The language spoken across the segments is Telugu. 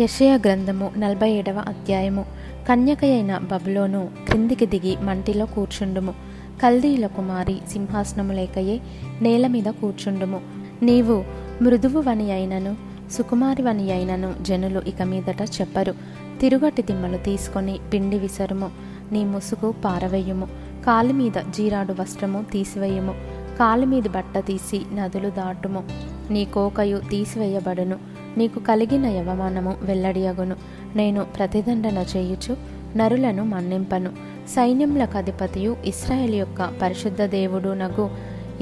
యషయ గ్రంథము నలభై ఏడవ అధ్యాయము. కన్యకయైన బబులోను క్రిందికి దిగి మంటిలో కూర్చుండుము. కల్దీల కుమారి సింహాసనము లేకయే నేల మీద కూర్చుండుము. నీవు మృదువు వని అయినను సుకుమారి వని అయినను జనులు ఇక మీదట చెప్పరు. తిరుగటి దిమ్మలు తీసుకొని పిండి విసరుము. నీ ముసుగు పారవేయుము. కాలి మీద జీరాడు వస్త్రము తీసివేయుము. కాలి మీద బట్ట తీసి నదులు దాటుము. నీ కోకయు తీసివేయబడును. నీకు కలిగిన యవమానము వెల్లడియగును. నేను ప్రతిదండన చేయుచు నరులను మన్నింపను. సైన్యములకు అధిపతియు ఇస్రాయేల్ యొక్క పరిశుద్ధ దేవుడు నగు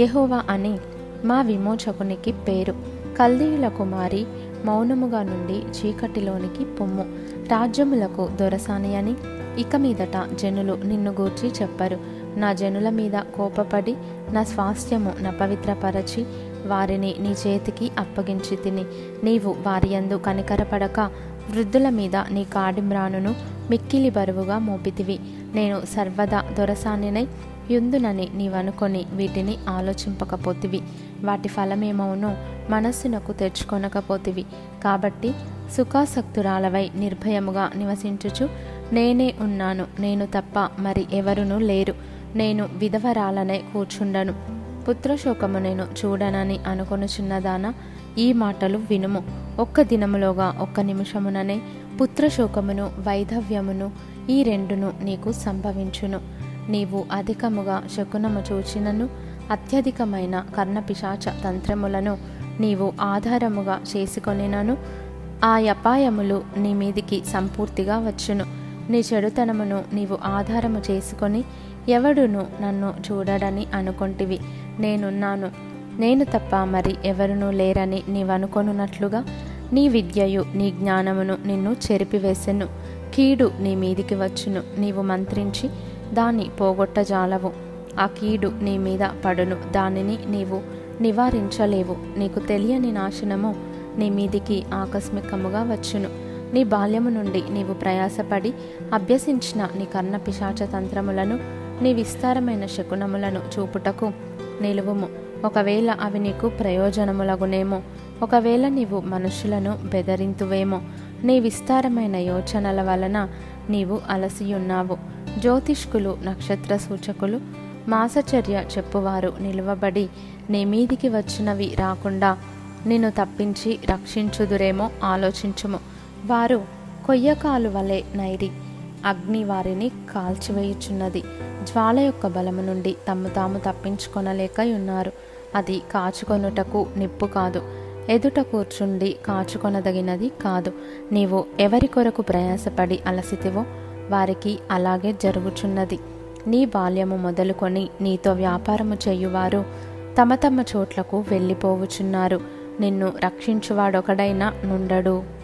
యహోవా అని మా విమోచకునికి పేరు. కల్దీయుల కుమారి మౌనముగా నుండి చీకటిలోనికి పొమ్ము. రాజ్యములకు దొరసాని అని ఇక మీదట జనులు నిన్ను గూర్చి చెప్పరు. నా జనుల మీద కోపపడి నా స్వాస్థ్యము నపవిత్రపరచి వారిని నీ చేతికి అప్పగించి తిని. నీవు వారి యందు కనికరపడక వృద్ధుల మీద నీ కాడిమ్రానును మిక్కిలి బరువుగా మోపితివి. నేను సర్వదా దొరసానినై యుందునని నీవనుకొని వీటిని ఆలోచింపకపోతివి. వాటి ఫలమేమవునో మనస్సునకు తెచ్చుకొనకపోతివి. కాబట్టి సుఖాసక్తురాలవై నిర్భయముగా నివసించుచు నేనే ఉన్నాను. నేను తప్ప మరి ఎవరునూ లేరు. నేను విధవరాలనే కూర్చుండను. పుత్రశోకము నేను చూడనని అనుకొనుచున్నదాన ఈ మాటలు వినుము. ఒక్క దినములోగా ఒక్క నిమిషముననే పుత్రశోకమును వైధవ్యమును ఈ రెండును నీకు సంభవించును. నీవు అధికముగా శకునము చూచినను అత్యధికమైన కర్ణపిశాచ తంత్రములను నీవు ఆధారముగా చేసుకొనినను. ఆ అపాయములు నీ మీదికి సంపూర్తిగా వచ్చును. నీ చెడుతనమును నీవు ఆధారము చేసుకొని ఎవడును నన్ను చూడడని అనుకొంటివి? నేనున్నాను నేను తప్ప మరి ఎవరునూ లేరని నీవనుకొనున్నట్లుగా నీ విద్యయు నీ జ్ఞానమును నిన్ను చెరిపివేసెను. కీడు నీ మీదికి వచ్చును. నీవు మంత్రించి దాన్ని పోగొట్టజాలవు. ఆ కీడు నీ మీద పడును. దానిని నీవు నివారించలేవు. నీకు తెలియని నాశనము నీ మీదికి ఆకస్మికముగా వచ్చును. నీ బాల్యము నుండి నీవు ప్రయాసపడి అభ్యసించిన నీ కర్ణ పిశాచ తంత్రములను నీ విస్తారమైన శకునములను చూపుటకు నిలువుము. ఒకవేళ అవి నీకు ప్రయోజనములగునేమో ఒకవేళ నీవు మనుషులను బెదరింతువేమో నీ విస్తారమైన యోచనల వలన నీవు అలసియున్నావు. జ్యోతిష్కులు నక్షత్ర సూచకులు మాసచర్య చెప్పువారు నిలువబడి నీ మీదికి వచ్చినవి రాకుండా నిన్ను తప్పించి రక్షించుదురేమో ఆలోచించుము. వారు కొయ్యకాలు వలె నైరి. అగ్ని వారిని కాల్చివేయుచున్నది. జ్వాల యొక్క బలము నుండి తమ్ము తాము తప్పించుకొనలేక ఉన్నారు అది కాచుకొనుటకు నిప్పు కాదు. ఎదుట కూర్చుండి కాచుకొనదగినది కాదు. నీవు ఎవరి కొరకు ప్రయాసపడి అలసితివో వారికి అలాగే జరుగుచున్నది. నీ బాల్యము మొదలుకొని నీతో వ్యాపారము చేయువారు తమ తమ చోట్లకు వెళ్ళిపోవుచున్నారు. నిన్ను రక్షించువాడొకడైనా నుండడు.